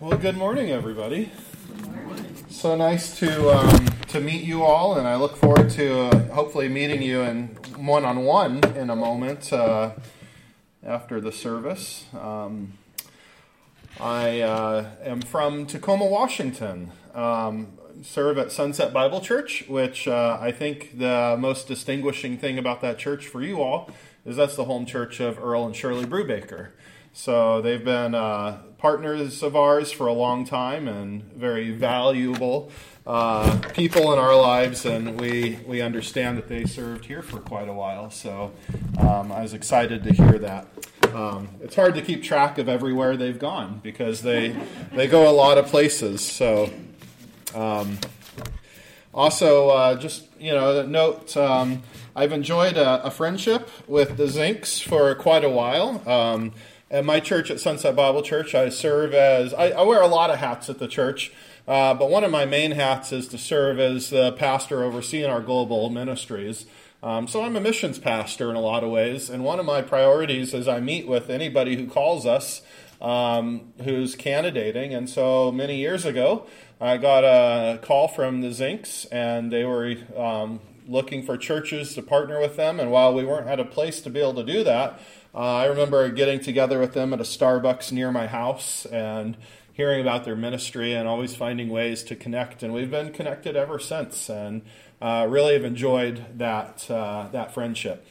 Well, good morning, everybody. So nice to um, to meet you all, and I look forward to uh, hopefully meeting you in one on one in a moment uh, after the service. Um, I uh, am from Tacoma, Washington. Um, serve at Sunset Bible Church, which uh, I think the most distinguishing thing about that church for you all is that's the home church of Earl and Shirley Brubaker. So they've been uh, partners of ours for a long time and very valuable uh, people in our lives, and we, we understand that they served here for quite a while. So um, I was excited to hear that. Um, it's hard to keep track of everywhere they've gone because they they go a lot of places. So um, also, uh, just you know, note um, I've enjoyed a, a, friendship with the Zinks for quite a while. At my church at Sunset Bible Church, I serve as, I, I wear a lot of hats at the church, uh, but one of my main hats is to serve as the pastor overseeing our global ministries. Um, so I'm a missions pastor in a lot of ways, and one of my priorities is I meet with anybody who calls us um, who's candidating. And so many years ago, I got a call from the Zinks, and they were um, looking for churches to partner with them. And while we weren't at a place to be able to do that, uh, I remember getting together with them at a Starbucks near my house and hearing about their ministry and always finding ways to connect. And we've been connected ever since, and uh, really have enjoyed that uh, that friendship.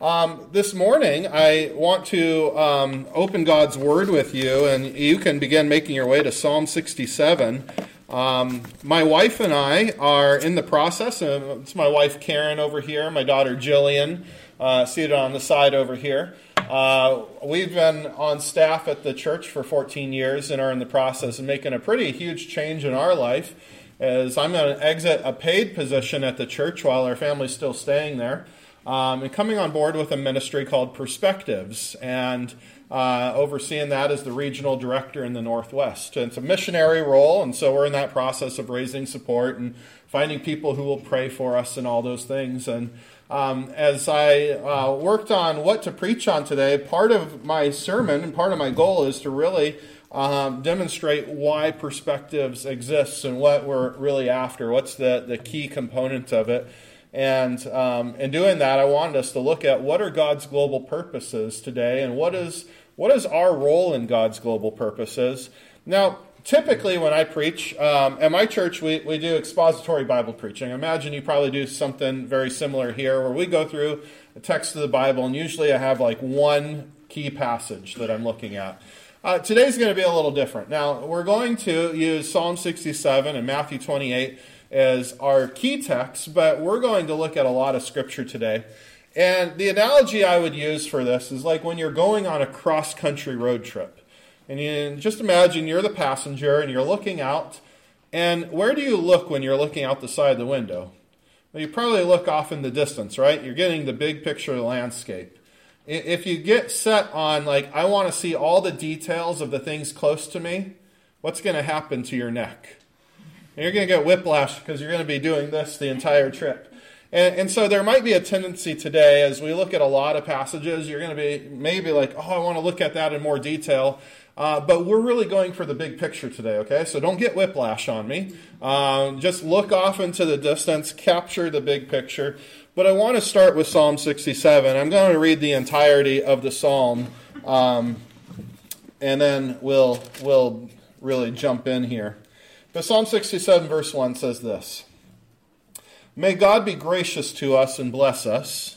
Um, this morning, I want to um, open God's Word with you, and you can begin making your way to Psalm 67. Um, my wife and I are in the process. It's my wife Karen over here, my daughter Jillian, uh, seated on the side over here. Uh, we've been on staff at the church for 14 years and are in the process of making a pretty huge change in our life. As I'm going to exit a paid position at the church while our family's still staying there, um, and coming on board with a ministry called Perspectives, and uh, overseeing that as the regional director in the Northwest. And it's a missionary role, and so we're in that process of raising support and finding people who will pray for us and all those things. And um, as I uh, worked on what to preach on today, part of my sermon and part of my goal is to really um, demonstrate why perspectives exists and what we're really after. What's the, the key component of it? And um, in doing that, I wanted us to look at what are God's global purposes today and what is, what is our role in God's global purposes. Now, typically when I preach, um, at my church, we, we do expository Bible preaching. I imagine you probably do something very similar here where we go through a text of the Bible, and usually I have like one key passage that I'm looking at. Uh, today's going to be a little different. Now, we're going to use Psalm 67 and Matthew 28 as our key texts, but we're going to look at a lot of scripture today. And the analogy I would use for this is like when you're going on a cross country road trip. And you just imagine you're the passenger and you're looking out. And where do you look when you're looking out the side of the window? Well, you probably look off in the distance, right? You're getting the big picture of the landscape. If you get set on, like, I want to see all the details of the things close to me, what's going to happen to your neck? You're going to get whiplash because you're going to be doing this the entire trip. And, and, so there might be a tendency today, as we look at a lot of passages, you're going to be maybe like, oh, I want to look at that in more detail. Uh, but we're really going for the big picture today, okay? So don't get whiplash on me. Um, just look off into the distance, capture the big picture. But I want to start with Psalm 67. I'm going to read the entirety of the psalm, um, and then we'll, we'll really jump in here. But Psalm 67, verse 1 says this May God be gracious to us and bless us,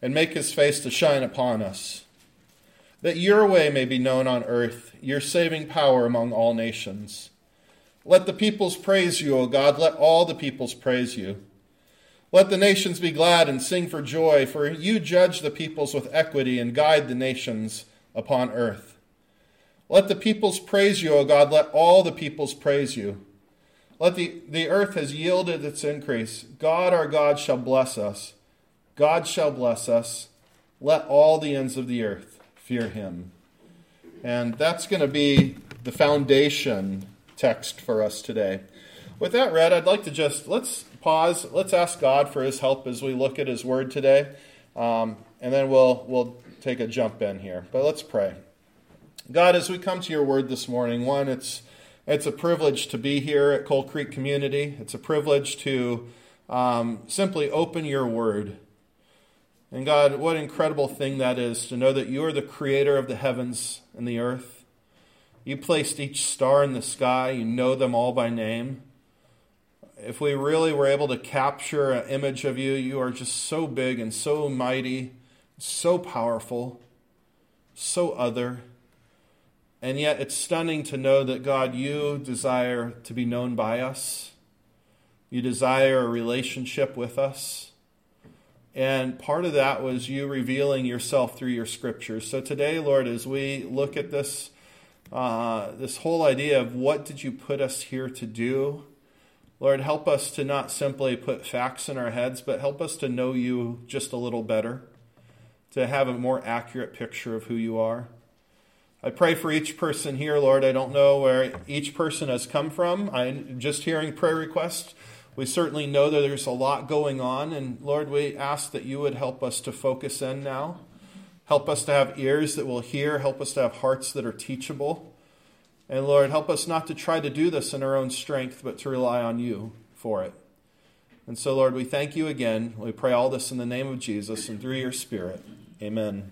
and make his face to shine upon us that your way may be known on earth, your saving power among all nations. Let the peoples praise you, O God. Let all the peoples praise you. Let the nations be glad and sing for joy, for you judge the peoples with equity and guide the nations upon earth. Let the peoples praise you, O God. Let all the peoples praise you. Let the, the earth has yielded its increase. God our God shall bless us. God shall bless us. Let all the ends of the earth fear him. And that's going to be the foundation text for us today. With that read, I'd like to just let's pause. Let's ask God for His help as we look at His Word today, um, and then we'll we'll take a jump in here. But let's pray. God, as we come to Your Word this morning, one, it's It's a privilege to be here at Coal Creek Community. It's a privilege to um, simply open your word. And God, what incredible thing that is to know that you are the creator of the heavens and the earth. You placed each star in the sky, you know them all by name. If we really were able to capture an image of you, you are just so big and so mighty, so powerful, so other. And yet it's stunning to know that, God, you desire to be known by us. You desire a relationship with us. And part of that was you revealing yourself through your scriptures. So today, Lord, as we look at this, uh, this whole idea of what did you put us here to do, Lord, help us to not simply put facts in our heads, but help us to know you just a little better, to have a more accurate picture of who you are. I pray for each person here, Lord. I don't know where each person has come from. I'm just hearing prayer requests. We certainly know that there's a lot going on, and Lord, we ask that you would help us to focus in now. Help us to have ears that will hear. Help us to have hearts that are teachable. And Lord, help us not to try to do this in our own strength, but to rely on you for it. And so, Lord, we thank you again. We pray all this in the name of Jesus and through your Spirit. Amen.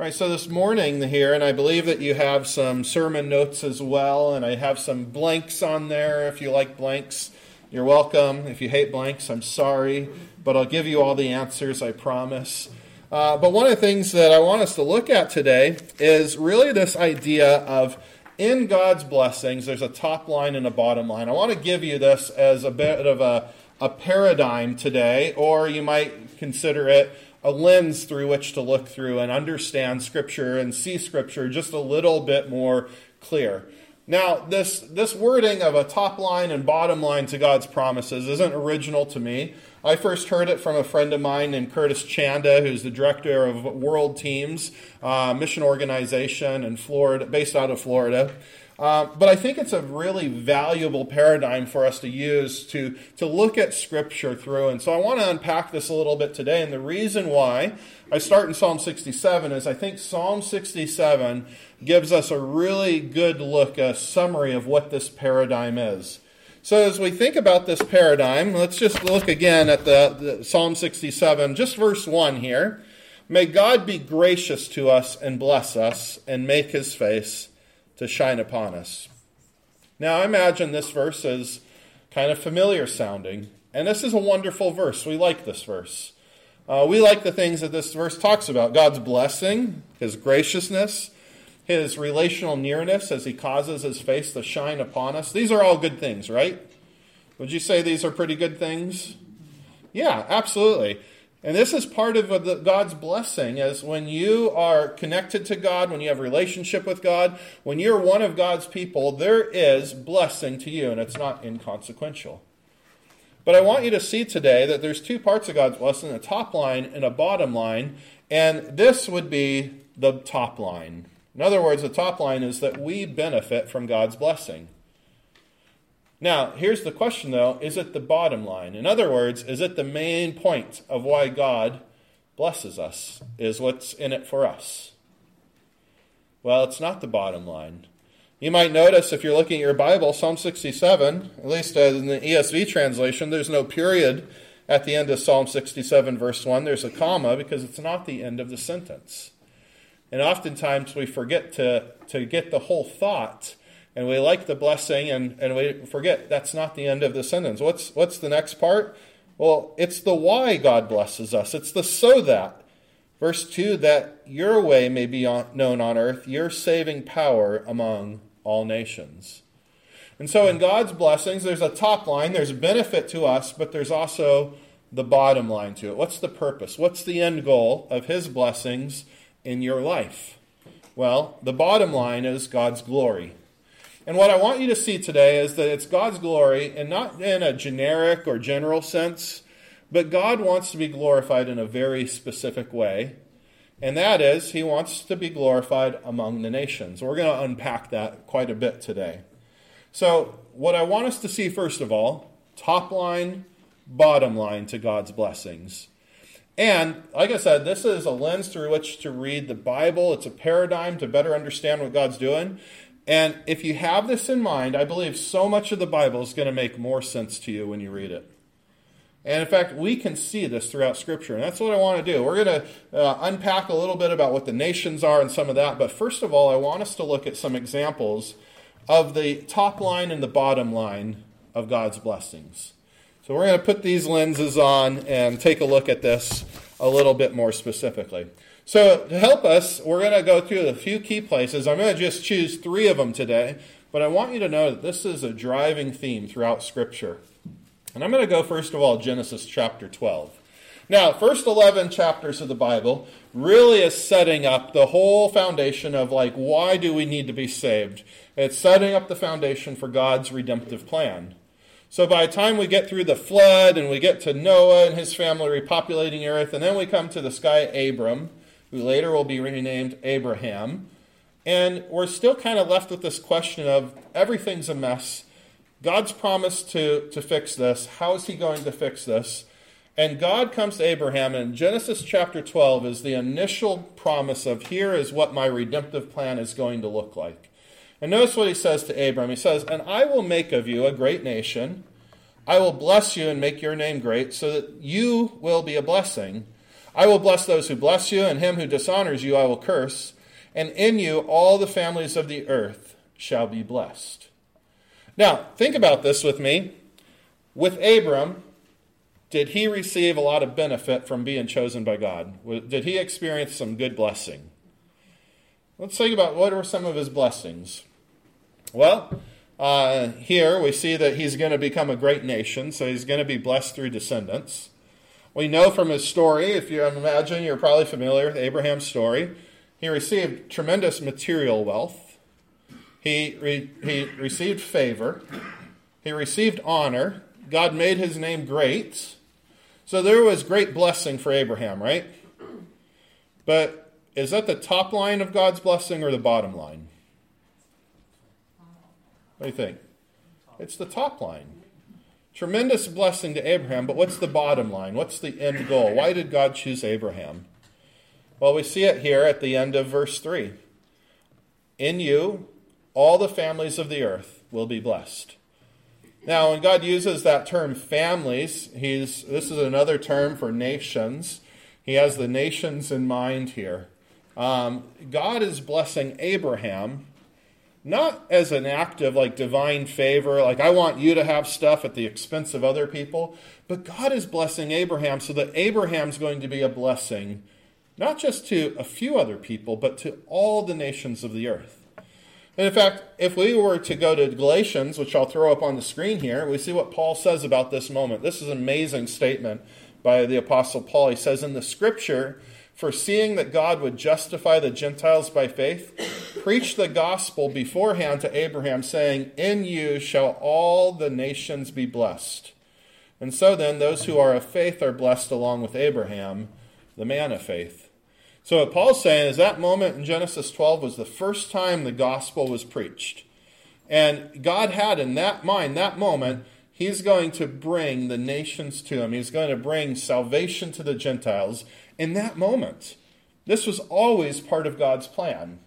Right, so this morning here, and I believe that you have some sermon notes as well, and I have some blanks on there if you like blanks. You're welcome. If you hate blanks, I'm sorry, but I'll give you all the answers, I promise. Uh, but one of the things that I want us to look at today is really this idea of in God's blessings, there's a top line and a bottom line. I want to give you this as a bit of a, a paradigm today, or you might consider it a lens through which to look through and understand Scripture and see Scripture just a little bit more clear. Now, this, this wording of a top line and bottom line to God's promises isn't original to me. I first heard it from a friend of mine named Curtis Chanda, who's the director of World Teams uh, Mission Organization in Florida, based out of Florida. Uh, but I think it's a really valuable paradigm for us to use to, to look at Scripture through. And so I want to unpack this a little bit today. And the reason why I start in Psalm 67 is I think Psalm 67 gives us a really good look, a summary of what this paradigm is. So as we think about this paradigm, let's just look again at the, the Psalm 67, just verse 1 here. May God be gracious to us and bless us and make his face to shine upon us. Now, I imagine this verse is kind of familiar sounding, and this is a wonderful verse. We like this verse. Uh, we like the things that this verse talks about God's blessing, His graciousness, His relational nearness as He causes His face to shine upon us. These are all good things, right? Would you say these are pretty good things? Yeah, absolutely. And this is part of the, God's blessing is when you are connected to God, when you have a relationship with God, when you're one of God's people, there is blessing to you, and it's not inconsequential. But I want you to see today that there's two parts of God's blessing, a top line and a bottom line, and this would be the top line. In other words, the top line is that we benefit from God's blessing. Now, here's the question though is it the bottom line? In other words, is it the main point of why God blesses us? Is what's in it for us? Well, it's not the bottom line. You might notice if you're looking at your Bible, Psalm 67, at least in the ESV translation, there's no period at the end of Psalm 67, verse 1. There's a comma because it's not the end of the sentence. And oftentimes we forget to, to get the whole thought and we like the blessing and, and we forget that's not the end of the sentence. What's, what's the next part? Well, it's the why God blesses us. It's the so that. Verse 2 that your way may be on, known on earth, your saving power among all nations. And so in God's blessings, there's a top line, there's benefit to us, but there's also the bottom line to it. What's the purpose? What's the end goal of His blessings in your life? Well, the bottom line is God's glory. And what I want you to see today is that it's God's glory, and not in a generic or general sense, but God wants to be glorified in a very specific way. And that is, He wants to be glorified among the nations. We're going to unpack that quite a bit today. So, what I want us to see, first of all, top line, bottom line to God's blessings. And like I said, this is a lens through which to read the Bible. It's a paradigm to better understand what God's doing. And if you have this in mind, I believe so much of the Bible is going to make more sense to you when you read it. And in fact, we can see this throughout Scripture. And that's what I want to do. We're going to uh, unpack a little bit about what the nations are and some of that. But first of all, I want us to look at some examples of the top line and the bottom line of God's blessings. So we're going to put these lenses on and take a look at this a little bit more specifically. So to help us, we're going to go through a few key places. I'm going to just choose three of them today. But I want you to know that this is a driving theme throughout Scripture. And I'm going to go first of all Genesis chapter 12. Now, first 11 chapters of the Bible really is setting up the whole foundation of like why do we need to be saved? It's setting up the foundation for God's redemptive plan. So by the time we get through the flood and we get to Noah and his family repopulating earth, and then we come to this guy Abram, who later will be renamed Abraham, and we're still kind of left with this question of everything's a mess. God's promised to, to fix this. How is he going to fix this? And God comes to Abraham, and Genesis chapter 12 is the initial promise of here is what my redemptive plan is going to look like. And notice what he says to Abram. He says, And I will make of you a great nation. I will bless you and make your name great, so that you will be a blessing. I will bless those who bless you, and him who dishonors you I will curse. And in you all the families of the earth shall be blessed. Now, think about this with me. With Abram, did he receive a lot of benefit from being chosen by God? Did he experience some good blessing? Let's think about what were some of his blessings. Well, uh, here we see that he's going to become a great nation, so he's going to be blessed through descendants. We know from his story, if you imagine, you're probably familiar with Abraham's story, he received tremendous material wealth. He, re, he received favor. He received honor. God made his name great. So there was great blessing for Abraham, right? But is that the top line of God's blessing or the bottom line? What do you think? It's the top line. Tremendous blessing to Abraham, but what's the bottom line? What's the end goal? Why did God choose Abraham? Well, we see it here at the end of verse 3. In you, all the families of the earth will be blessed. Now, when God uses that term families, he's, this is another term for nations. He has the nations in mind here. Um, God is blessing Abraham not as an act of like divine favor, like I want you to have stuff at the expense of other people, but God is blessing Abraham so that Abraham's going to be a blessing, not just to a few other people, but to all the nations of the earth. And in fact, if we were to go to Galatians, which I'll throw up on the screen here, we see what Paul says about this moment. This is an amazing statement by the Apostle Paul. He says, In the scripture, foreseeing that God would justify the Gentiles by faith, preached the gospel beforehand to Abraham, saying, In you shall all the nations be blessed. And so then, those who are of faith are blessed along with Abraham, the man of faith. So, what Paul's saying is that moment in Genesis 12 was the first time the gospel was preached. And God had in that mind, that moment, He's going to bring the nations to Him. He's going to bring salvation to the Gentiles in that moment. This was always part of God's plan.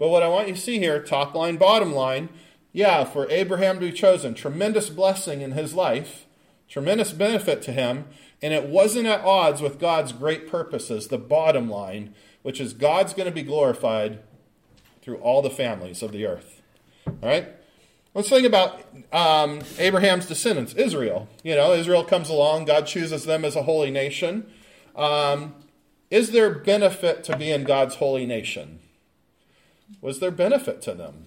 But what I want you to see here, top line, bottom line, yeah, for Abraham to be chosen, tremendous blessing in his life, tremendous benefit to him, and it wasn't at odds with God's great purposes, the bottom line, which is God's going to be glorified through all the families of the earth. All right? Let's think about um, Abraham's descendants, Israel. You know, Israel comes along, God chooses them as a holy nation. Um, is there benefit to being God's holy nation? Was there benefit to them?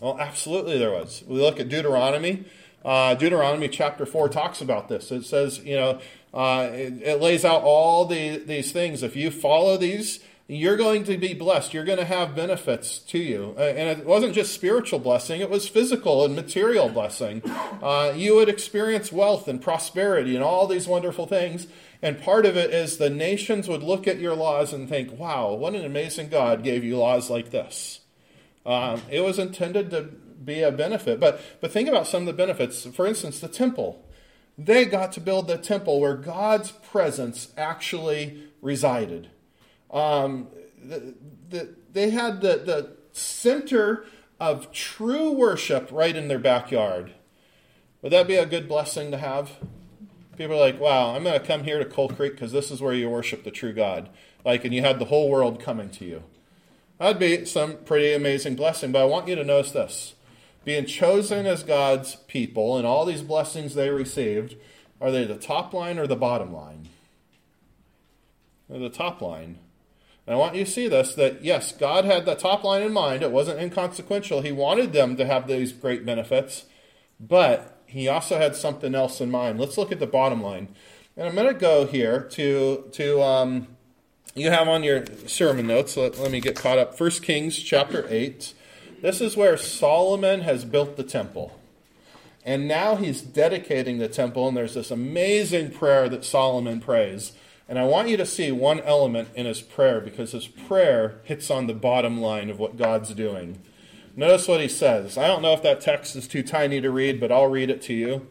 Well, absolutely there was. We look at Deuteronomy. Uh, Deuteronomy chapter 4 talks about this. It says, you know, uh, it, it, lays out all the, these things. If you follow these, you're going to be blessed. You're going to have benefits to you. Uh, and it wasn't just spiritual blessing, it was physical and material blessing. Uh, you would experience wealth and prosperity and all these wonderful things. And part of it is the nations would look at your laws and think, wow, what an amazing God gave you laws like this. Um, it was intended to be a benefit. But, but think about some of the benefits. For instance, the temple. They got to build the temple where God's presence actually resided. Um, the, the, they had the, the center of true worship right in their backyard. Would that be a good blessing to have? People are like, wow, I'm going to come here to Coal Creek because this is where you worship the true God. Like, and you had the whole world coming to you. That'd be some pretty amazing blessing. But I want you to notice this being chosen as God's people and all these blessings they received, are they the top line or the bottom line? They're the top line. And I want you to see this that yes, God had the top line in mind. It wasn't inconsequential. He wanted them to have these great benefits, but he also had something else in mind. Let's look at the bottom line. And I'm going to go here to, to um, you have on your sermon notes. Let, let me get caught up. 1 Kings chapter 8. This is where Solomon has built the temple. And now he's dedicating the temple, and there's this amazing prayer that Solomon prays. And I want you to see one element in his prayer because his prayer hits on the bottom line of what God's doing. Notice what he says. I don't know if that text is too tiny to read, but I'll read it to you.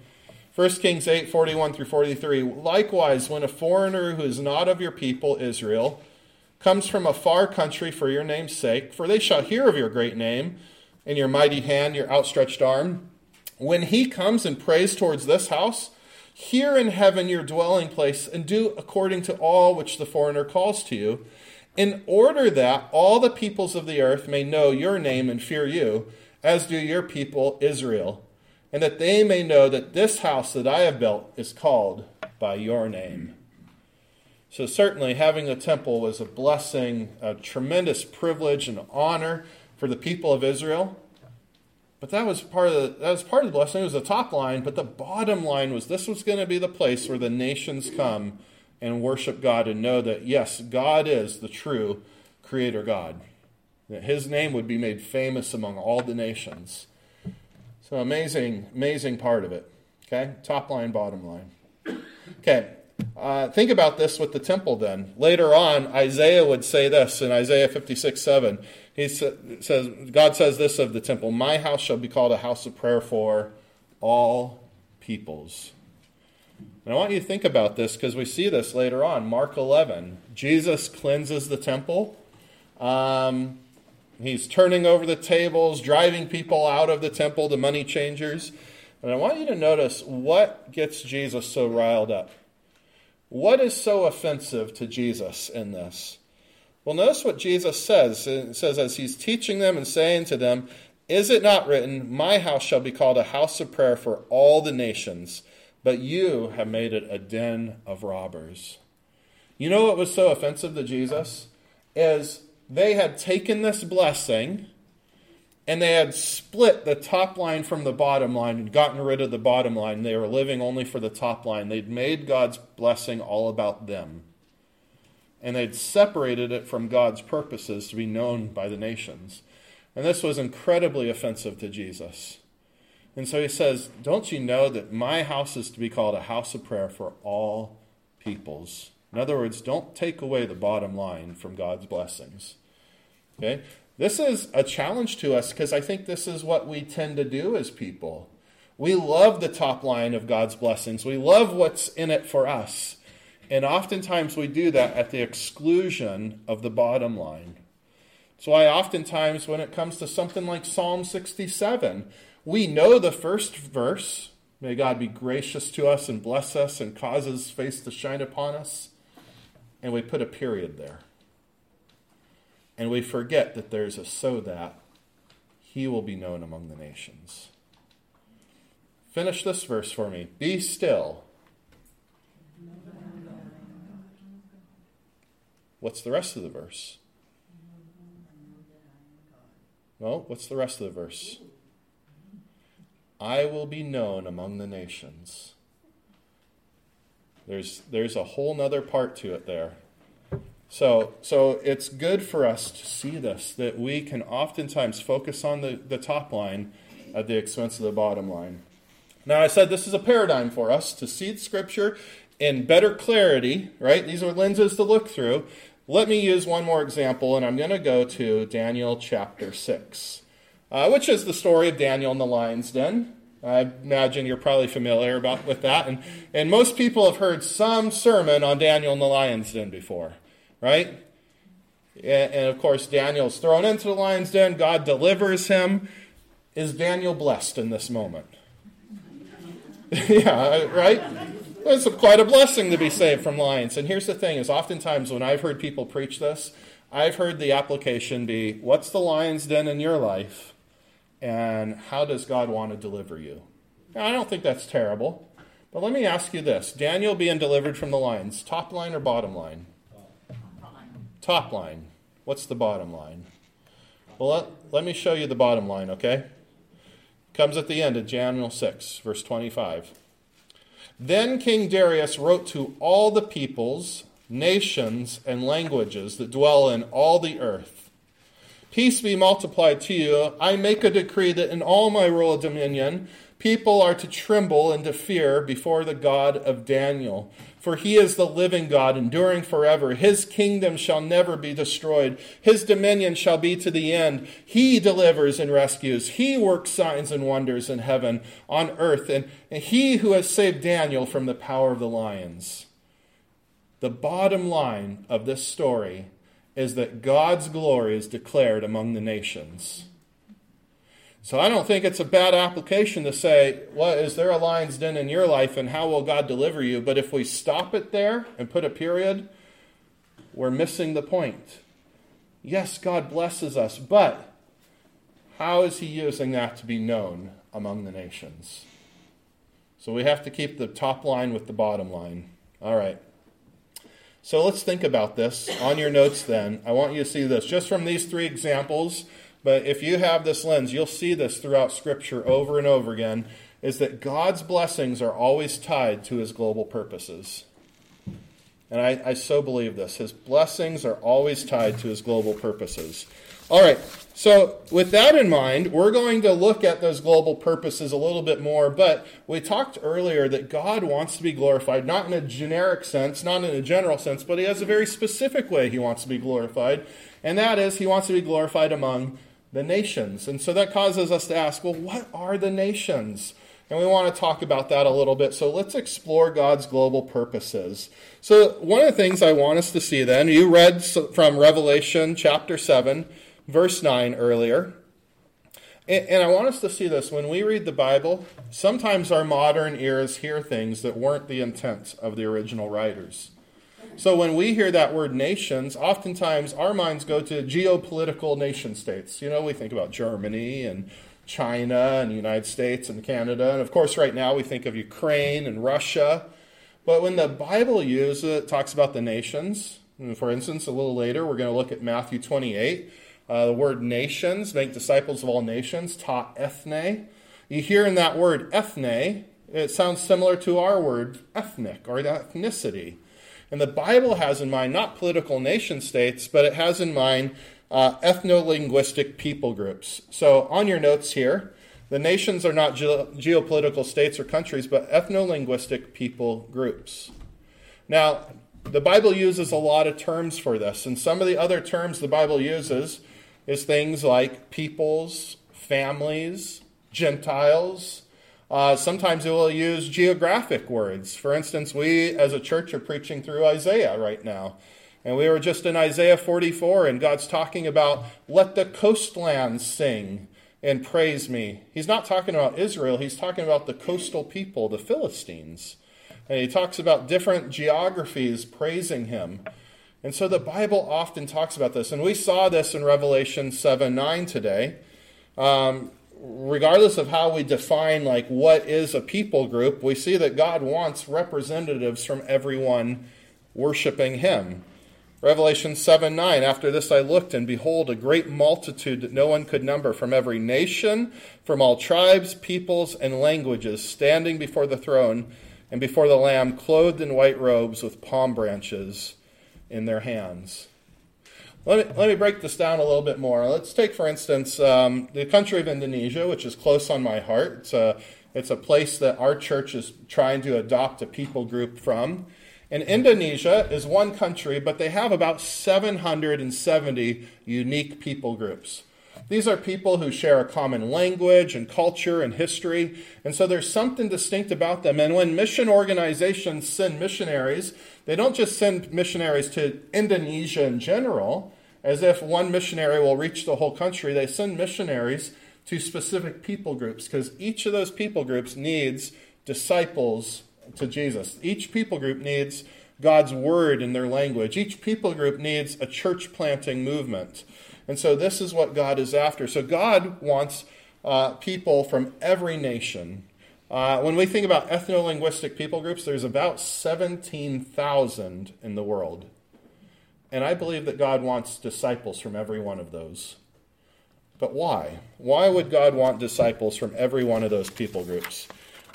1 Kings 8 41 through 43. Likewise, when a foreigner who is not of your people, Israel, comes from a far country for your name's sake, for they shall hear of your great name and your mighty hand, your outstretched arm, when he comes and prays towards this house, Hear in heaven your dwelling place, and do according to all which the foreigner calls to you, in order that all the peoples of the earth may know your name and fear you, as do your people Israel, and that they may know that this house that I have built is called by your name. So, certainly, having a temple was a blessing, a tremendous privilege and honor for the people of Israel. But that was part of the, that was part of the blessing. It was the top line, but the bottom line was this was going to be the place where the nations come and worship God and know that yes, God is the true creator God. That his name would be made famous among all the nations. So amazing, amazing part of it. Okay? Top line, bottom line. Okay. Uh, think about this with the temple then. Later on, Isaiah would say this in Isaiah 56 7. He says, God says this of the temple My house shall be called a house of prayer for all peoples. And I want you to think about this because we see this later on. Mark 11. Jesus cleanses the temple. Um, he's turning over the tables, driving people out of the temple, the money changers. And I want you to notice what gets Jesus so riled up. What is so offensive to Jesus in this? Well, notice what Jesus says. It says, as he's teaching them and saying to them, Is it not written, My house shall be called a house of prayer for all the nations, but you have made it a den of robbers? You know what was so offensive to Jesus? Is they had taken this blessing and they had split the top line from the bottom line and gotten rid of the bottom line. They were living only for the top line. They'd made God's blessing all about them and they'd separated it from God's purposes to be known by the nations. And this was incredibly offensive to Jesus. And so he says, Don't you know that my house is to be called a house of prayer for all peoples? In other words, don't take away the bottom line from God's blessings. Okay? This is a challenge to us because I think this is what we tend to do as people. We love the top line of God's blessings, we love what's in it for us. And oftentimes we do that at the exclusion of the bottom line. So I oftentimes, when it comes to something like Psalm 67, we know the first verse. May God be gracious to us and bless us and cause his face to shine upon us. And we put a period there. And we forget that there's a so that he will be known among the nations. Finish this verse for me. Be still What's the rest of the verse? Well, what's the rest of the verse? I will be known among the nations. There's, there's a whole nother part to it there. So, so it's good for us to see this, that we can oftentimes focus on the, the top line at the expense of the bottom line. Now, I said this is a paradigm for us to see the Scripture in better clarity, right? These are lenses to look through. Let me use one more example, and I'm going to go to Daniel chapter 6, uh, which is the story of Daniel in the lion's den. I imagine you're probably familiar about with that, and, and most people have heard some sermon on Daniel in the lion's den before, right? And, and of course, Daniel's thrown into the lion's den. God delivers him, is Daniel blessed in this moment? yeah, right? It's quite a blessing to be saved from lions. And here's the thing is oftentimes when I've heard people preach this, I've heard the application be, what's the lion's den in your life? And how does God want to deliver you? Now, I don't think that's terrible. But let me ask you this Daniel being delivered from the lions, top line or bottom line? Top line. What's the bottom line? Well, let, let me show you the bottom line, okay? Comes at the end of Daniel 6, verse 25. Then King Darius wrote to all the peoples, nations, and languages that dwell in all the earth Peace be multiplied to you. I make a decree that in all my royal dominion, people are to tremble and to fear before the God of Daniel. For he is the living God, enduring forever. His kingdom shall never be destroyed. His dominion shall be to the end. He delivers and rescues. He works signs and wonders in heaven, on earth, and, and he who has saved Daniel from the power of the lions. The bottom line of this story is that God's glory is declared among the nations. So I don't think it's a bad application to say, well, is there a lion's den in your life and how will God deliver you? But if we stop it there and put a period, we're missing the point. Yes, God blesses us, but how is He using that to be known among the nations? So we have to keep the top line with the bottom line. All right. So let's think about this. On your notes, then, I want you to see this just from these three examples but if you have this lens, you'll see this throughout Scripture over and over again is that God's blessings are always tied to his global purposes. And I, I, so believe this. His blessings are always tied to his global purposes. All right, so with that in mind, we're going to look at those global purposes a little bit more. But we talked earlier that God wants to be glorified, not in a generic sense, not in a general sense, but he has a very specific way he wants to be glorified. And that is, he wants to be glorified among the nations. And so that causes us to ask, well, what are the nations? And we want to talk about that a little bit. So let's explore God's global purposes. So, one of the things I want us to see then, you read from Revelation chapter 7, verse 9 earlier. And I want us to see this. When we read the Bible, sometimes our modern ears hear things that weren't the intent of the original writers. So when we hear that word nations, oftentimes our minds go to geopolitical nation states. You know, we think about Germany and China and the United States and Canada. And of course, right now we think of Ukraine and Russia. But when the Bible uses it, it talks about the nations. And for instance, a little later, we're going to look at Matthew 28. Uh, the word nations, make disciples of all nations, ta ethne. You hear in that word ethne, it sounds similar to our word ethnic or ethnicity. And the Bible has in mind not political nation states, but it has in mind uh, ethno linguistic people groups. So on your notes here, the nations are not ge- geopolitical states or countries, but ethno linguistic people groups. Now, the Bible uses a lot of terms for this, and some of the other terms the Bible uses is things like peoples, families, Gentiles, uh, sometimes it will use geographic words. For instance, we as a church are preaching through Isaiah right now. And we were just in Isaiah 44, and God's talking about, let the coastlands sing and praise me. He's not talking about Israel, he's talking about the coastal people, the Philistines. And he talks about different geographies praising him. And so the Bible often talks about this. And we saw this in Revelation 7 9 today. Um, regardless of how we define like what is a people group, we see that God wants representatives from everyone worshiping him. Revelation 7 9, after this I looked, and behold, a great multitude that no one could number from every nation, from all tribes, peoples, and languages, standing before the throne and before the Lamb, clothed in white robes with palm branches in their hands. Let me, let me break this down a little bit more. Let's take, for instance, um, the country of Indonesia, which is close on my heart. It's a, it's a place that our church is trying to adopt a people group from. And Indonesia is one country, but they have about 770 unique people groups. These are people who share a common language and culture and history, and so there's something distinct about them. And when mission organizations send missionaries, they don't just send missionaries to Indonesia in general, as if one missionary will reach the whole country. They send missionaries to specific people groups because each of those people groups needs disciples to Jesus. Each people group needs God's word in their language. Each people group needs a church planting movement. And so this is what God is after. So God wants uh, people from every nation. Uh, when we think about ethno linguistic people groups, there's about 17,000 in the world. And I believe that God wants disciples from every one of those. But why? Why would God want disciples from every one of those people groups?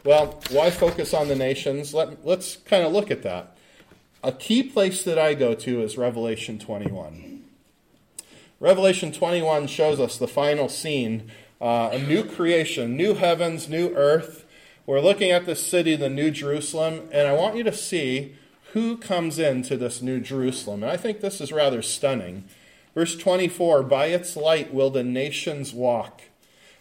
Well, why focus on the nations? Let, let's kind of look at that. A key place that I go to is Revelation 21. Revelation 21 shows us the final scene uh, a new creation, new heavens, new earth. We're looking at this city, the New Jerusalem, and I want you to see who comes into this New Jerusalem. And I think this is rather stunning. Verse 24 By its light will the nations walk,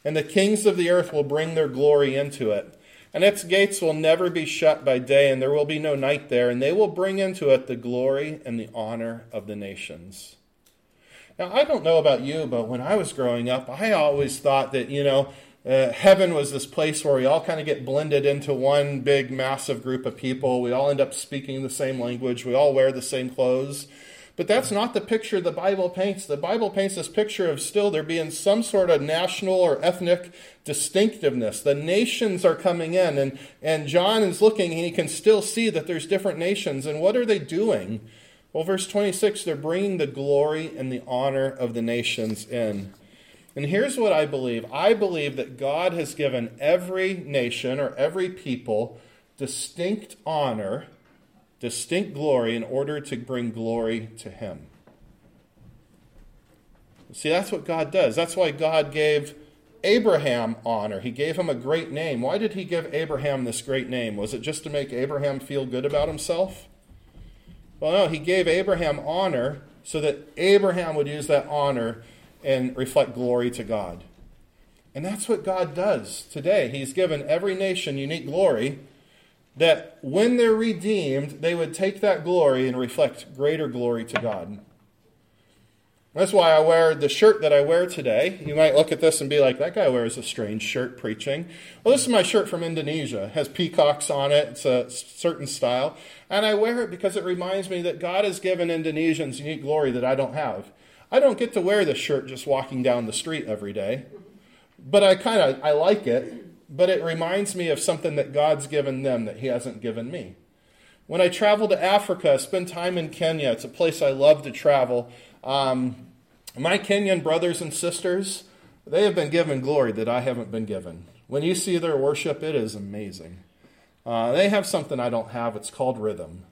and the kings of the earth will bring their glory into it. And its gates will never be shut by day, and there will be no night there, and they will bring into it the glory and the honor of the nations. Now, I don't know about you, but when I was growing up, I always thought that, you know, uh, heaven was this place where we all kind of get blended into one big, massive group of people. We all end up speaking the same language. We all wear the same clothes. But that's not the picture the Bible paints. The Bible paints this picture of still there being some sort of national or ethnic distinctiveness. The nations are coming in, and, and John is looking and he can still see that there's different nations. And what are they doing? Well, verse 26, they're bringing the glory and the honor of the nations in. And here's what I believe I believe that God has given every nation or every people distinct honor distinct glory in order to bring glory to Him. See, that's what God does. That's why God gave Abraham honor. He gave him a great name. Why did he give Abraham this great name? Was it just to make Abraham feel good about himself? Well, no, he gave Abraham honor so that Abraham would use that honor and reflect glory to God. And that's what God does today. He's given every nation unique glory that when they're redeemed, they would take that glory and reflect greater glory to God. That's why I wear the shirt that I wear today. You might look at this and be like, that guy wears a strange shirt preaching. Well, this is my shirt from Indonesia. It has peacocks on it, it's a certain style. And I wear it because it reminds me that God has given Indonesians unique glory that I don't have. I don't get to wear this shirt just walking down the street every day, but I kind of I like it but it reminds me of something that God's given them that He hasn't given me. When I travel to Africa, spend time in Kenya. It's a place I love to travel. Um, my Kenyan brothers and sisters, they have been given glory that I haven't been given. When you see their worship, it is amazing. Uh, they have something I don't have. It's called rhythm.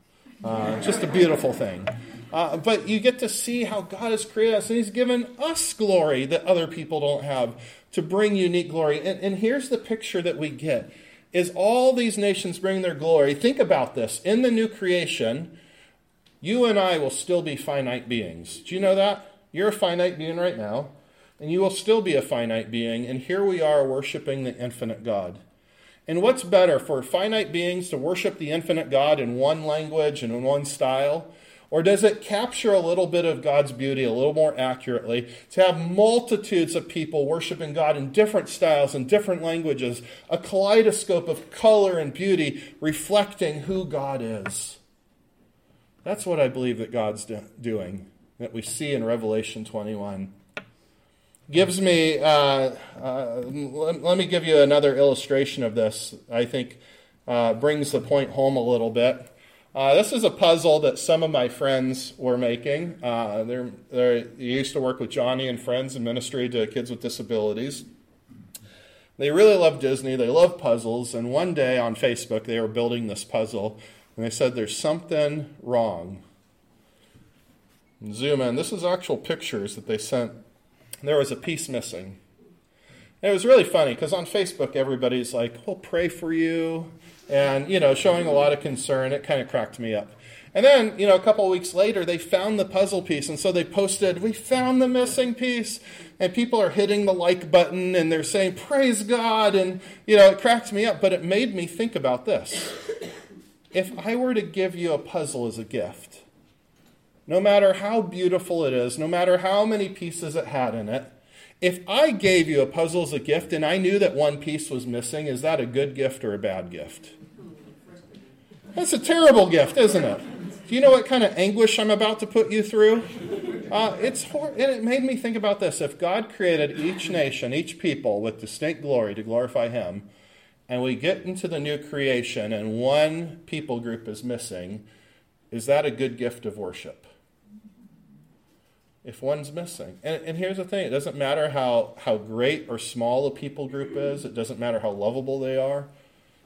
Uh, just a beautiful thing. Uh, but you get to see how God has created us, and He's given us glory that other people don't have to bring unique glory. And, and here's the picture that we get is all these nations bring their glory. Think about this. In the new creation, you and I will still be finite beings. Do you know that? You're a finite being right now, and you will still be a finite being. And here we are worshiping the infinite God. And what's better for finite beings to worship the infinite God in one language and in one style? Or does it capture a little bit of God's beauty a little more accurately to have multitudes of people worshiping God in different styles and different languages, a kaleidoscope of color and beauty reflecting who God is? That's what I believe that God's do- doing, that we see in Revelation 21. Gives me, uh, uh, let, let, me give you another illustration of this. I think uh, brings the point home a little bit. Uh, this is a puzzle that some of my friends were making. Uh, they're, they're, they used to work with Joni and Friends in ministry to kids with disabilities. They really love Disney. They love puzzles. And one day on Facebook, they were building this puzzle, and they said, There's something wrong. Zoom in. This is actual pictures that they sent. There was a piece missing. And it was really funny because on Facebook, everybody's like, We'll pray for you and you know showing a lot of concern it kind of cracked me up and then you know a couple weeks later they found the puzzle piece and so they posted we found the missing piece and people are hitting the like button and they're saying praise god and you know it cracked me up but it made me think about this if i were to give you a puzzle as a gift no matter how beautiful it is no matter how many pieces it had in it If I gave you a puzzle as a gift and I knew that one piece was missing, is that a good gift or a bad gift? That's a terrible gift, isn't it? Do you know what kind of anguish I'm about to put you through? Uh, it's hor- and it made me think about this. If God created each nation, each people with distinct glory to glorify Him, and we get into the new creation and one people group is missing, is that a good gift of worship? If one's missing. And, and here's the thing it doesn't matter how, how great or small a people group is, it doesn't matter how lovable they are.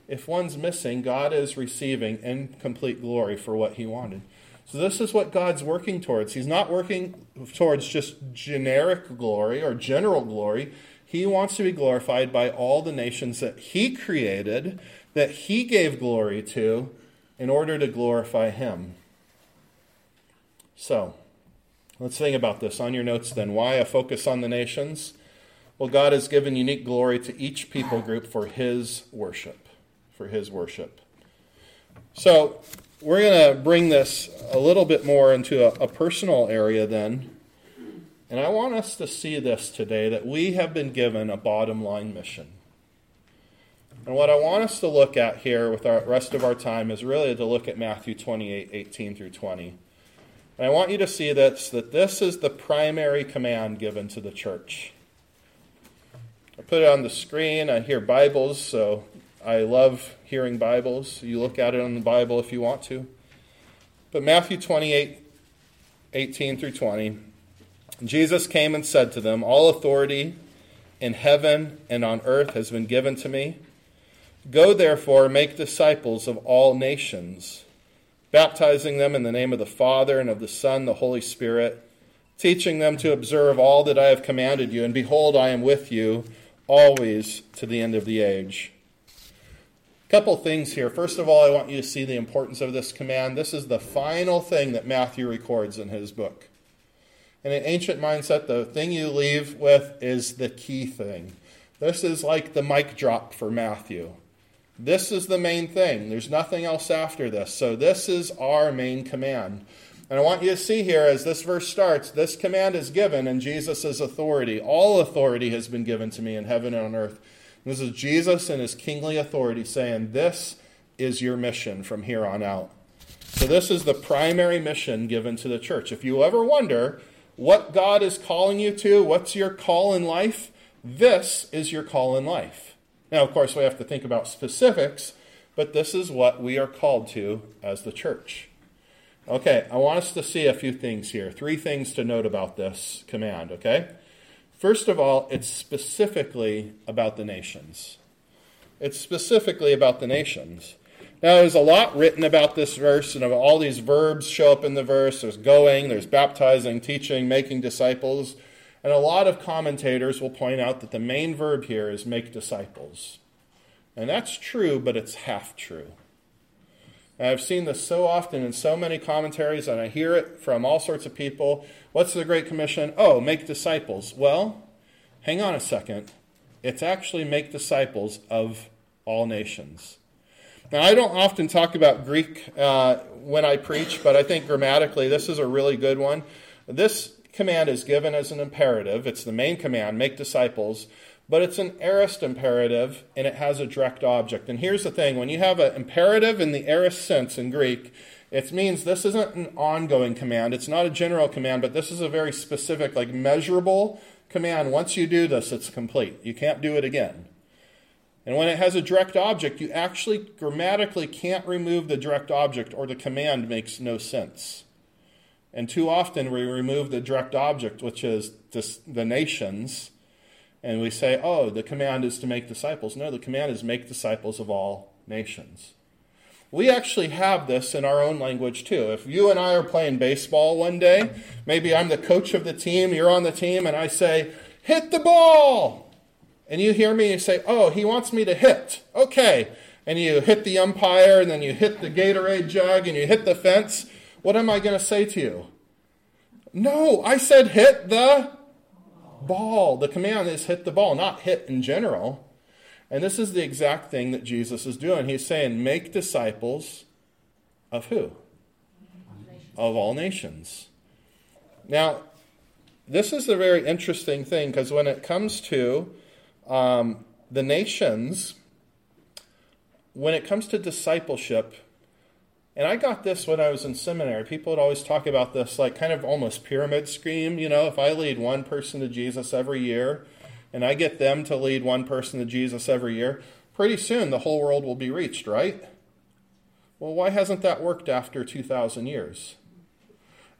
If one's missing, God is receiving incomplete glory for what he wanted. So, this is what God's working towards. He's not working towards just generic glory or general glory. He wants to be glorified by all the nations that He created, that He gave glory to, in order to glorify Him. So, let's think about this on your notes then. Why a focus on the nations? Well, God has given unique glory to each people group for His worship. For His worship. So, we're going to bring this a little bit more into a, a personal area then. And I want us to see this today that we have been given a bottom line mission. And what I want us to look at here with our rest of our time is really to look at Matthew 28 18 through 20. And I want you to see this that this is the primary command given to the church. I put it on the screen. I hear Bibles, so I love hearing Bibles. You look at it on the Bible if you want to. But Matthew 28 18 through 20 Jesus came and said to them, All authority in heaven and on earth has been given to me. Go therefore, make disciples of all nations, baptizing them in the name of the Father and of the Son, the Holy Spirit, teaching them to observe all that I have commanded you. And behold, I am with you always to the end of the age. Couple things here. First of all, I want you to see the importance of this command. This is the final thing that Matthew records in his book. In an ancient mindset, the thing you leave with is the key thing. This is like the mic drop for Matthew. This is the main thing. There's nothing else after this. So, this is our main command. And I want you to see here as this verse starts, this command is given in Jesus' authority. All authority has been given to me in heaven and on earth. This is Jesus and his kingly authority saying, This is your mission from here on out. So, this is the primary mission given to the church. If you ever wonder, what God is calling you to, what's your call in life, this is your call in life. Now, of course, we have to think about specifics, but this is what we are called to as the church. Okay, I want us to see a few things here. Three things to note about this command, okay? First of all, it's specifically about the nations. It's specifically about the nations. Now, there's a lot written about this verse, and all these verbs show up in the verse. There's going, there's baptizing, teaching, making disciples. And a lot of commentators will point out that the main verb here is make disciples. And that's true, but it's half true. I've seen this so often in so many commentaries, and I hear it from all sorts of people. What's the Great Commission? Oh, make disciples. Well, hang on a second. It's actually make disciples of all nations. Now, I don't often talk about Greek uh, when I preach, but I think grammatically this is a really good one. This command is given as an imperative. It's the main command, make disciples, but it's an aorist imperative and it has a direct object. And here's the thing when you have an imperative in the aorist sense in Greek, it means this isn't an ongoing command. It's not a general command, but this is a very specific, like measurable command. Once you do this, it's complete. You can't do it again. And when it has a direct object, you actually grammatically can't remove the direct object or the command makes no sense. And too often we remove the direct object, which is this, the nations, and we say, oh, the command is to make disciples. No, the command is make disciples of all nations. We actually have this in our own language too. If you and I are playing baseball one day, maybe I'm the coach of the team, you're on the team, and I say, hit the ball and you hear me and say, Oh, he wants me to hit. Okay. And you hit the umpire, and then you hit the Gatorade jug, and you hit the fence. What am I going to say to you? No, I said hit the ball. The command is hit the ball, not hit in general. And this is the exact thing that Jesus is doing. He's saying, make disciples of who? Of all nations. Now, this is a very interesting thing because when it comes to um, the nations, when it comes to discipleship, and I got this when I was in seminary. People would always talk about this, like kind of almost pyramid scheme. You know, if I lead one person to Jesus every year, and I get them to lead one person to Jesus every year, pretty soon the whole world will be reached, right? Well, why hasn't that worked after 2,000 years?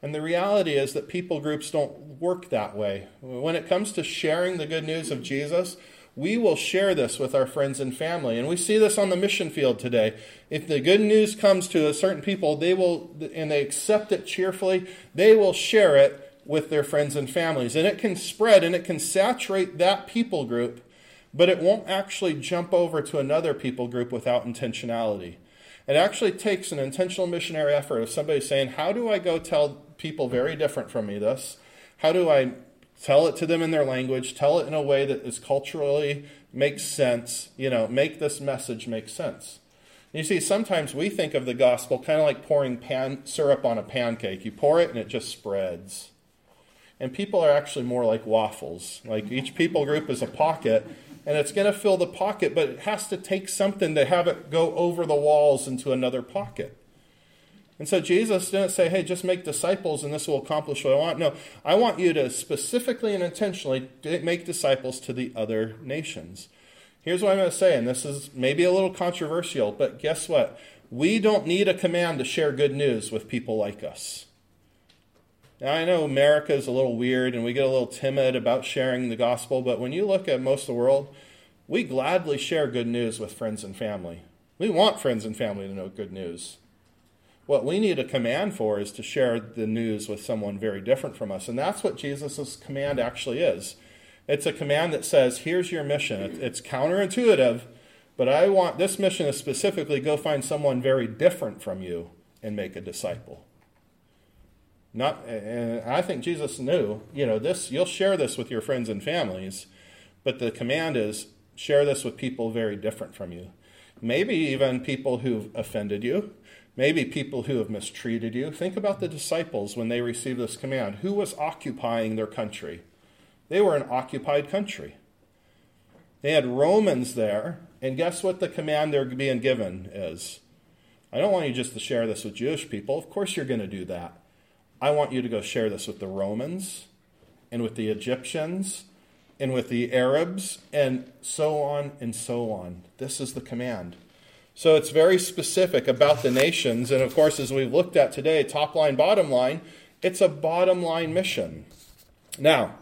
And the reality is that people groups don't work that way. When it comes to sharing the good news of Jesus, we will share this with our friends and family. And we see this on the mission field today. If the good news comes to a certain people, they will, and they accept it cheerfully, they will share it with their friends and families. And it can spread and it can saturate that people group, but it won't actually jump over to another people group without intentionality. It actually takes an intentional missionary effort of somebody saying, How do I go tell people very different from me this? How do I tell it to them in their language, tell it in a way that is culturally makes sense, you know, make this message make sense. You see, sometimes we think of the gospel kind of like pouring pan, syrup on a pancake. You pour it and it just spreads. And people are actually more like waffles. Like each people group is a pocket, and it's going to fill the pocket, but it has to take something to have it go over the walls into another pocket. And so Jesus didn't say, hey, just make disciples and this will accomplish what I want. No, I want you to specifically and intentionally make disciples to the other nations. Here's what I'm going to say, and this is maybe a little controversial, but guess what? We don't need a command to share good news with people like us. Now, I know America is a little weird and we get a little timid about sharing the gospel, but when you look at most of the world, we gladly share good news with friends and family. We want friends and family to know good news. What we need a command for is to share the news with someone very different from us. And that's what Jesus' command actually is. It's a command that says, here's your mission. It's counterintuitive, but I want this mission is specifically go find someone very different from you and make a disciple. Not, and I think Jesus knew, you know, this you'll share this with your friends and families, but the command is share this with people very different from you. Maybe even people who've offended you, maybe people who have mistreated you. Think about the disciples when they received this command. Who was occupying their country? They were an occupied country. They had Romans there, and guess what the command they're being given is? I don't want you just to share this with Jewish people. Of course, you're going to do that. I want you to go share this with the Romans and with the Egyptians and with the Arabs and so on and so on. This is the command. So it's very specific about the nations. And of course, as we've looked at today, top line, bottom line, it's a bottom line mission. Now,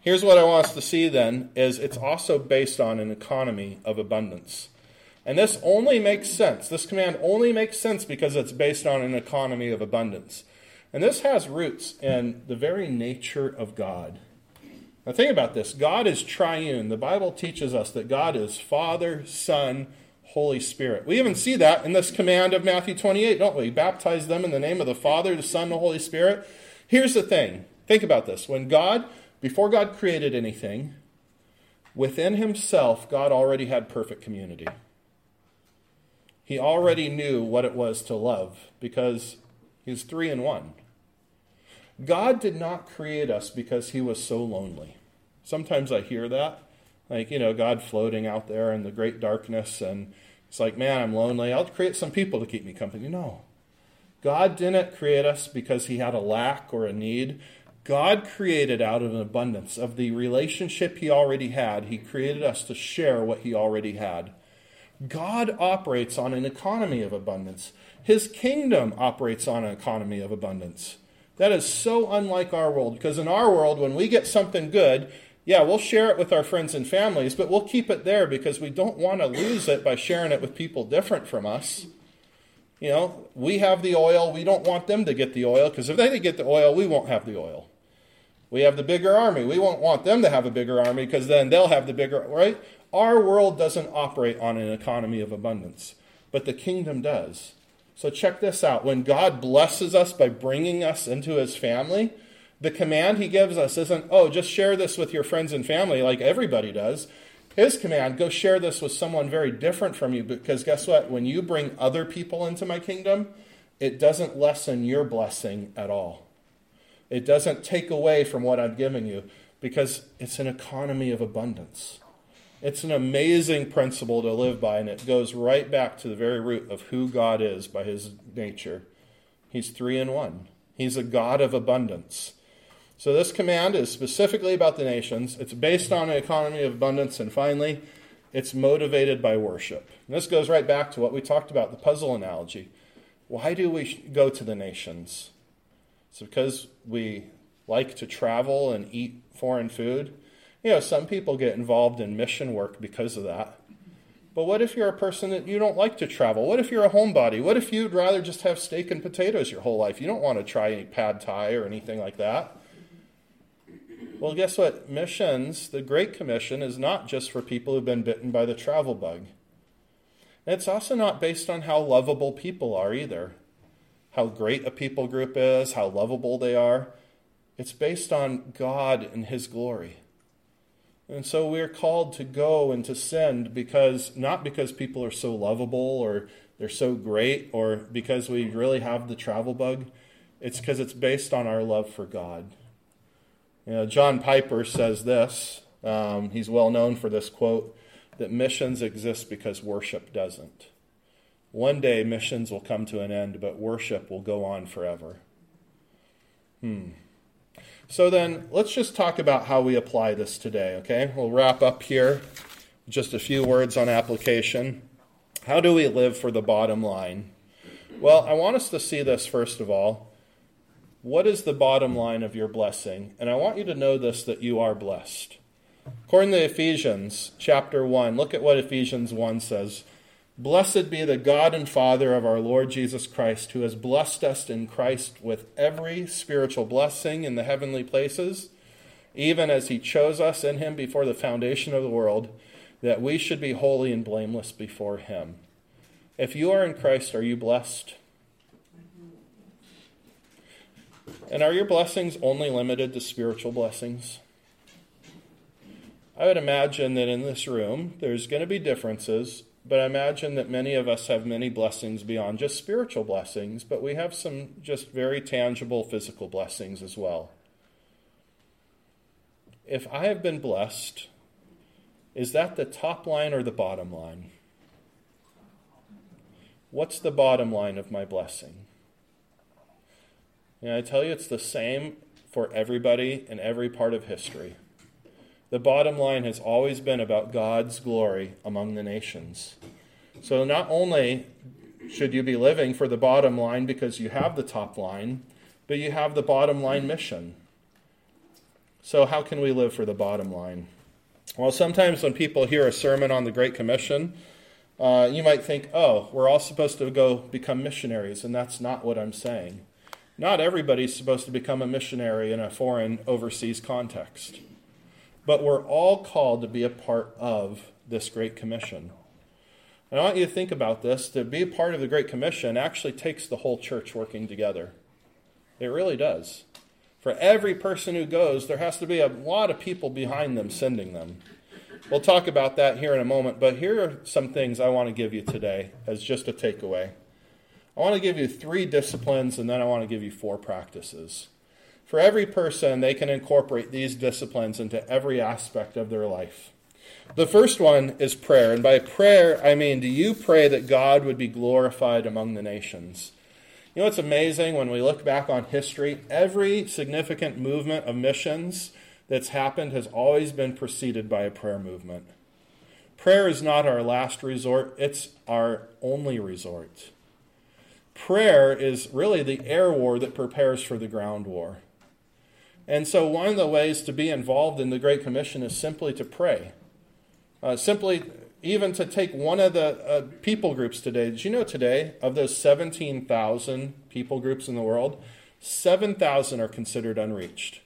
here's what I want us to see then is it's also based on an economy of abundance. And this only makes sense. This command only makes sense because it's based on an economy of abundance. And this has roots in the very nature of God. Now, think about this God is triune. The Bible teaches us that God is Father, Son, Holy Spirit. We even see that in this command of Matthew 28, don't we? Baptize them in the name of the Father, the Son, and the Holy Spirit. Here's the thing think about this. When God, before God created anything, within himself, God already had perfect community. He already knew what it was to love because he's three in one. God did not create us because he was so lonely. Sometimes I hear that like, you know, God floating out there in the great darkness, and it's like, man, I'm lonely. I'll create some people to keep me company. No. God didn't create us because he had a lack or a need. God created out of an abundance of the relationship he already had. He created us to share what he already had. God operates on an economy of abundance. His kingdom operates on an economy of abundance. That is so unlike our world because in our world, when we get something good, yeah, we'll share it with our friends and families, but we'll keep it there because we don't want to lose it by sharing it with people different from us. You know, we have the oil, we don't want them to get the oil because if they get the oil, we won't have the oil. We have the bigger army. We won't want them to have a bigger army because then they'll have the bigger, right? Our world doesn't operate on an economy of abundance, but the kingdom does. So check this out. When God blesses us by bringing us into his family, the command he gives us isn't, oh, just share this with your friends and family like everybody does. His command, go share this with someone very different from you because guess what? When you bring other people into my kingdom, it doesn't lessen your blessing at all. It doesn't take away from what I'm giving you because it's an economy of abundance. It's an amazing principle to live by, and it goes right back to the very root of who God is by his nature. He's three in one, He's a God of abundance. So, this command is specifically about the nations. It's based on an economy of abundance, and finally, it's motivated by worship. And this goes right back to what we talked about the puzzle analogy. Why do we go to the nations? It's because we like to travel and eat foreign food. You know, some people get involved in mission work because of that. But what if you're a person that you don't like to travel? What if you're a homebody? What if you'd rather just have steak and potatoes your whole life? You don't want to try any pad thai or anything like that. Well, guess what? Missions, the Great Commission, is not just for people who've been bitten by the travel bug. it's also not based on how lovable people are either how great a people group is, how lovable they are. It's based on God and His glory. And so we're called to go and to send because, not because people are so lovable or they're so great or because we really have the travel bug. It's because it's based on our love for God. You know, John Piper says this. Um, he's well known for this quote that missions exist because worship doesn't. One day missions will come to an end, but worship will go on forever. Hmm. So then, let's just talk about how we apply this today, okay? We'll wrap up here. Just a few words on application. How do we live for the bottom line? Well, I want us to see this first of all. What is the bottom line of your blessing? And I want you to know this that you are blessed. According to Ephesians chapter 1, look at what Ephesians 1 says. Blessed be the God and Father of our Lord Jesus Christ, who has blessed us in Christ with every spiritual blessing in the heavenly places, even as he chose us in him before the foundation of the world, that we should be holy and blameless before him. If you are in Christ, are you blessed? And are your blessings only limited to spiritual blessings? I would imagine that in this room, there's going to be differences but I imagine that many of us have many blessings beyond just spiritual blessings, but we have some just very tangible physical blessings as well. If I have been blessed, is that the top line or the bottom line? What's the bottom line of my blessing? And I tell you, it's the same for everybody in every part of history. The bottom line has always been about God's glory among the nations. So not only should you be living for the bottom line because you have the top line, but you have the bottom line mission. So, how can we live for the bottom line? Well, sometimes when people hear a sermon on the Great Commission, uh, you might think, oh, we're all supposed to go become missionaries, and that's not what I'm saying. Not everybody's supposed to become a missionary in a foreign overseas context. But we're all called to be a part of this Great Commission. And I want you to think about this. To be a part of the Great Commission actually takes the whole church working together. It really does. For every person who goes, there has to be a lot of people behind them sending them. We'll talk about that here in a moment, but here are some things I want to give you today as just a takeaway. I want to give you three disciplines, and then I want to give you four practices. For every person, they can incorporate these disciplines into every aspect of their life. The first one is prayer. And by prayer, I mean, do you pray that God would be glorified among the nations? You know, it's amazing when we look back on history, every significant movement of missions that's happened has always been preceded by a prayer movement. Prayer is not our last resort, it's our only resort. Prayer is really the air war that prepares for the ground war. And so, one of the ways to be involved in the Great Commission is simply to pray. Uh, simply, even to take one of the uh, people groups today. Did you know today, of those 17,000 people groups in the world, 7,000 are considered unreached?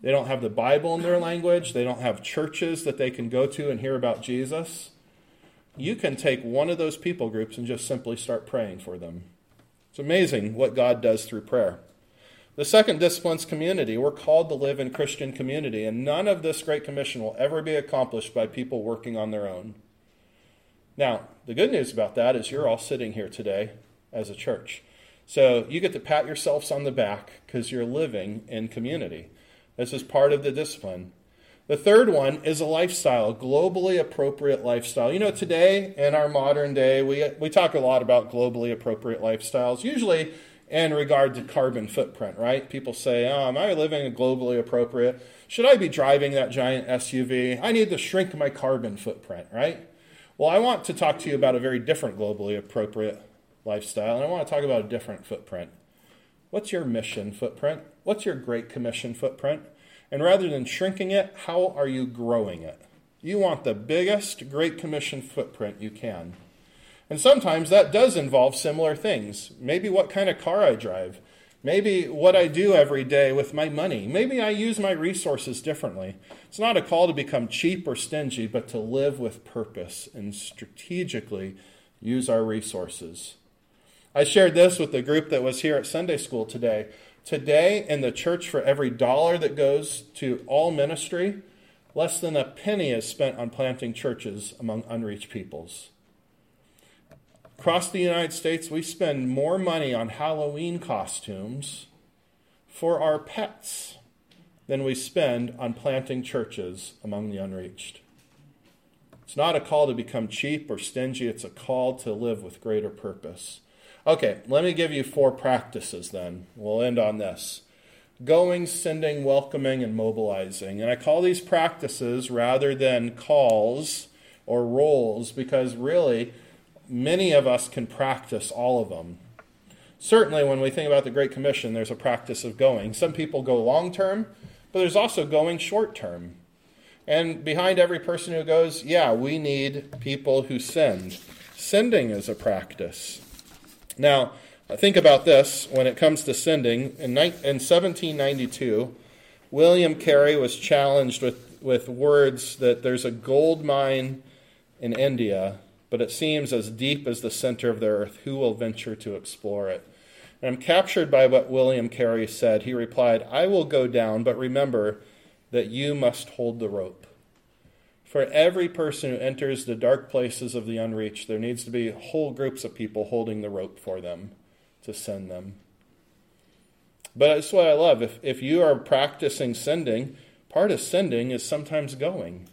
They don't have the Bible in their language, they don't have churches that they can go to and hear about Jesus. You can take one of those people groups and just simply start praying for them. It's amazing what God does through prayer. The second discipline's community. We're called to live in Christian community, and none of this Great Commission will ever be accomplished by people working on their own. Now, the good news about that is you're all sitting here today as a church. So you get to pat yourselves on the back because you're living in community. This is part of the discipline. The third one is a lifestyle, globally appropriate lifestyle. You know, today in our modern day, we, we talk a lot about globally appropriate lifestyles, usually in regard to carbon footprint, right? People say, oh, am I living a globally appropriate? Should I be driving that giant SUV? I need to shrink my carbon footprint, right? Well, I want to talk to you about a very different globally appropriate lifestyle, and I want to talk about a different footprint. What's your mission footprint? What's your Great Commission footprint? And rather than shrinking it, how are you growing it? You want the biggest Great Commission footprint you can. And sometimes that does involve similar things. Maybe what kind of car I drive. Maybe what I do every day with my money. Maybe I use my resources differently. It's not a call to become cheap or stingy, but to live with purpose and strategically use our resources. I shared this with the group that was here at Sunday school today. Today, in the church, for every dollar that goes to all ministry, less than a penny is spent on planting churches among unreached peoples. Across the United States, we spend more money on Halloween costumes for our pets than we spend on planting churches among the unreached. It's not a call to become cheap or stingy, it's a call to live with greater purpose. Okay, let me give you four practices then. We'll end on this going, sending, welcoming, and mobilizing. And I call these practices rather than calls or roles because really, many of us can practice all of them. Certainly, when we think about the Great Commission, there's a practice of going. Some people go long term, but there's also going short term. And behind every person who goes, yeah, we need people who send. Sending is a practice. Now, think about this when it comes to sending. In, in 1792, William Carey was challenged with, with words that there's a gold mine in India but it seems as deep as the center of the earth. Who will venture to explore it? And I'm captured by what William Carey said. He replied, I will go down, but remember that you must hold the rope. For every person who enters the dark places of the unreached, there needs to be whole groups of people holding the rope for them to send them. But that's what I love. If, if you are practicing sending, part of sending is sometimes going.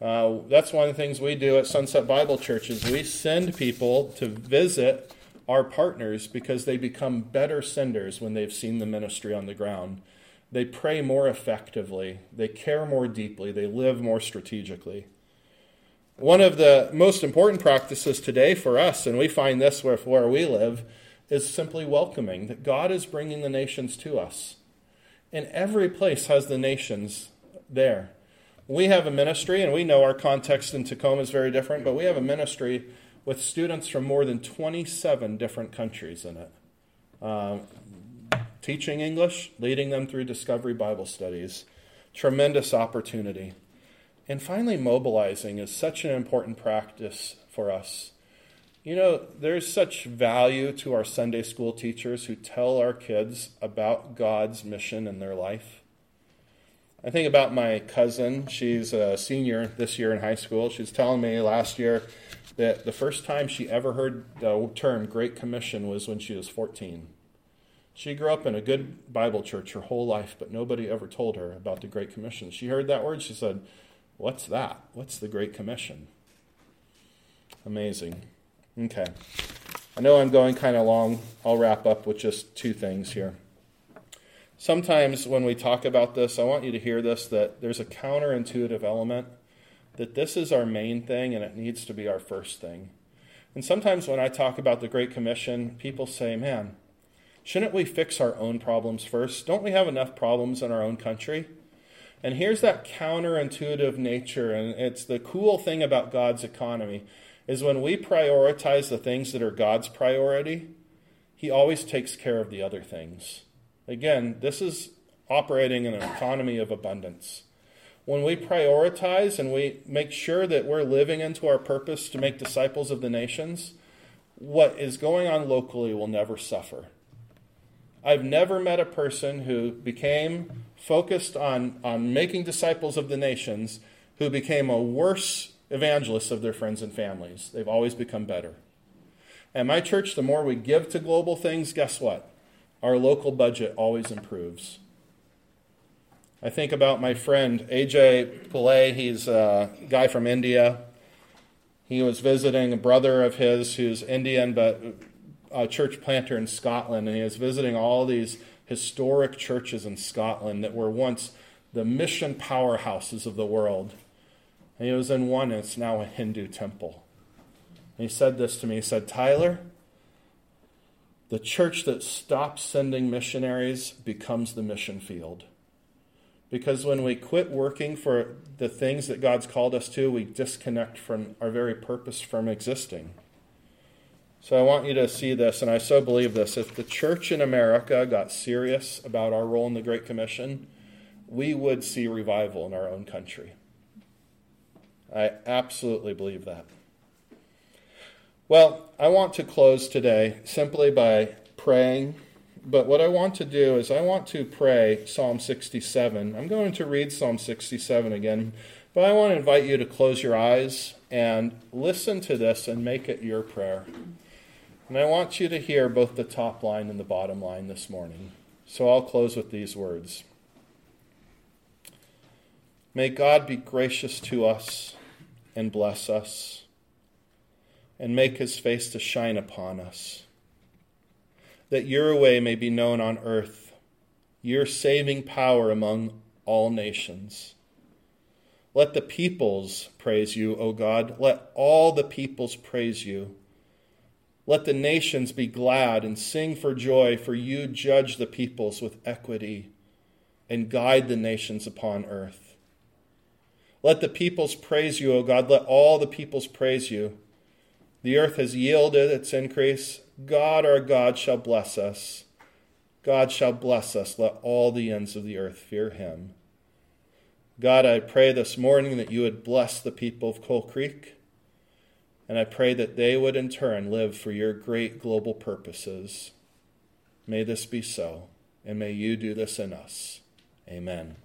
Uh, that's one of the things we do at Sunset Bible Church is we send people to visit our partners because they become better senders when they've seen the ministry on the ground. They pray more effectively, they care more deeply, they live more strategically. One of the most important practices today for us, and we find this where, where we live, is simply welcoming that God is bringing the nations to us. And every place has the nations there we have a ministry, and we know our context in Tacoma is very different, but we have a ministry with students from more than 27 different countries in it. Uh, teaching English, leading them through Discovery Bible studies. Tremendous opportunity. And finally, mobilizing is such an important practice for us. You know, there's such value to our Sunday school teachers who tell our kids about God's mission in their life. I think about my cousin. She's a senior this year in high school. She's telling me last year that the first time she ever heard the term Great Commission was when she was 14. She grew up in a good Bible church her whole life, but nobody ever told her about the Great Commission. She heard that word, she said, What's that? What's the Great Commission? Amazing. Okay. I know I'm going kind of long. I'll wrap up with just two things here. Sometimes when we talk about this, I want you to hear this that there's a counterintuitive element, that this is our main thing and it needs to be our first thing. And sometimes when I talk about the Great Commission, people say, man, shouldn't we fix our own problems first? Don't we have enough problems in our own country? And here's that counterintuitive nature, and it's the cool thing about God's economy is when we prioritize the things that are God's priority, He always takes care of the other things. Again, this is operating in an economy of abundance. When we prioritize and we make sure that we're living into our purpose to make disciples of the nations, what is going on locally will never suffer. I've never met a person who became focused on, on making disciples of the nations who became a worse evangelist of their friends and families. They've always become better. And my church, the more we give to global things, guess what? Our local budget always improves. I think about my friend AJ Pillay. He's a guy from India. He was visiting a brother of his who's Indian, but a church planter in Scotland, and he was visiting all these historic churches in Scotland that were once the mission powerhouses of the world. And he was in one, and it's now a Hindu temple. And he said this to me. He said, Tyler, the church that stops sending missionaries becomes the mission field. Because when we quit working for the things that God's called us to, we disconnect from our very purpose from existing. So I want you to see this, and I so believe this. If the church in America got serious about our role in the Great Commission, we would see revival in our own country. I absolutely believe that. Well, I want to close today simply by praying. But what I want to do is I want to pray Psalm 67. I'm going to read Psalm 67 again, but I want to invite you to close your eyes and listen to this and make it your prayer. And I want you to hear both the top line and the bottom line this morning. So I'll close with these words May God be gracious to us and bless us and make his face to shine upon us, that your way may be known on earth, your saving power among all nations. Let the peoples praise you, O God. Let all the peoples praise you. Let the nations be glad and sing for joy, for you judge the peoples with equity and guide the nations upon earth. Let the peoples praise you, O God. Let all the peoples praise you. The earth has yielded its increase. God, our God, shall bless us. God shall bless us. Let all the ends of the earth fear him. God, I pray this morning that you would bless the people of Coal Creek. And I pray that they would in turn live for your great global purposes. May this be so, and may you do this in us. Amen.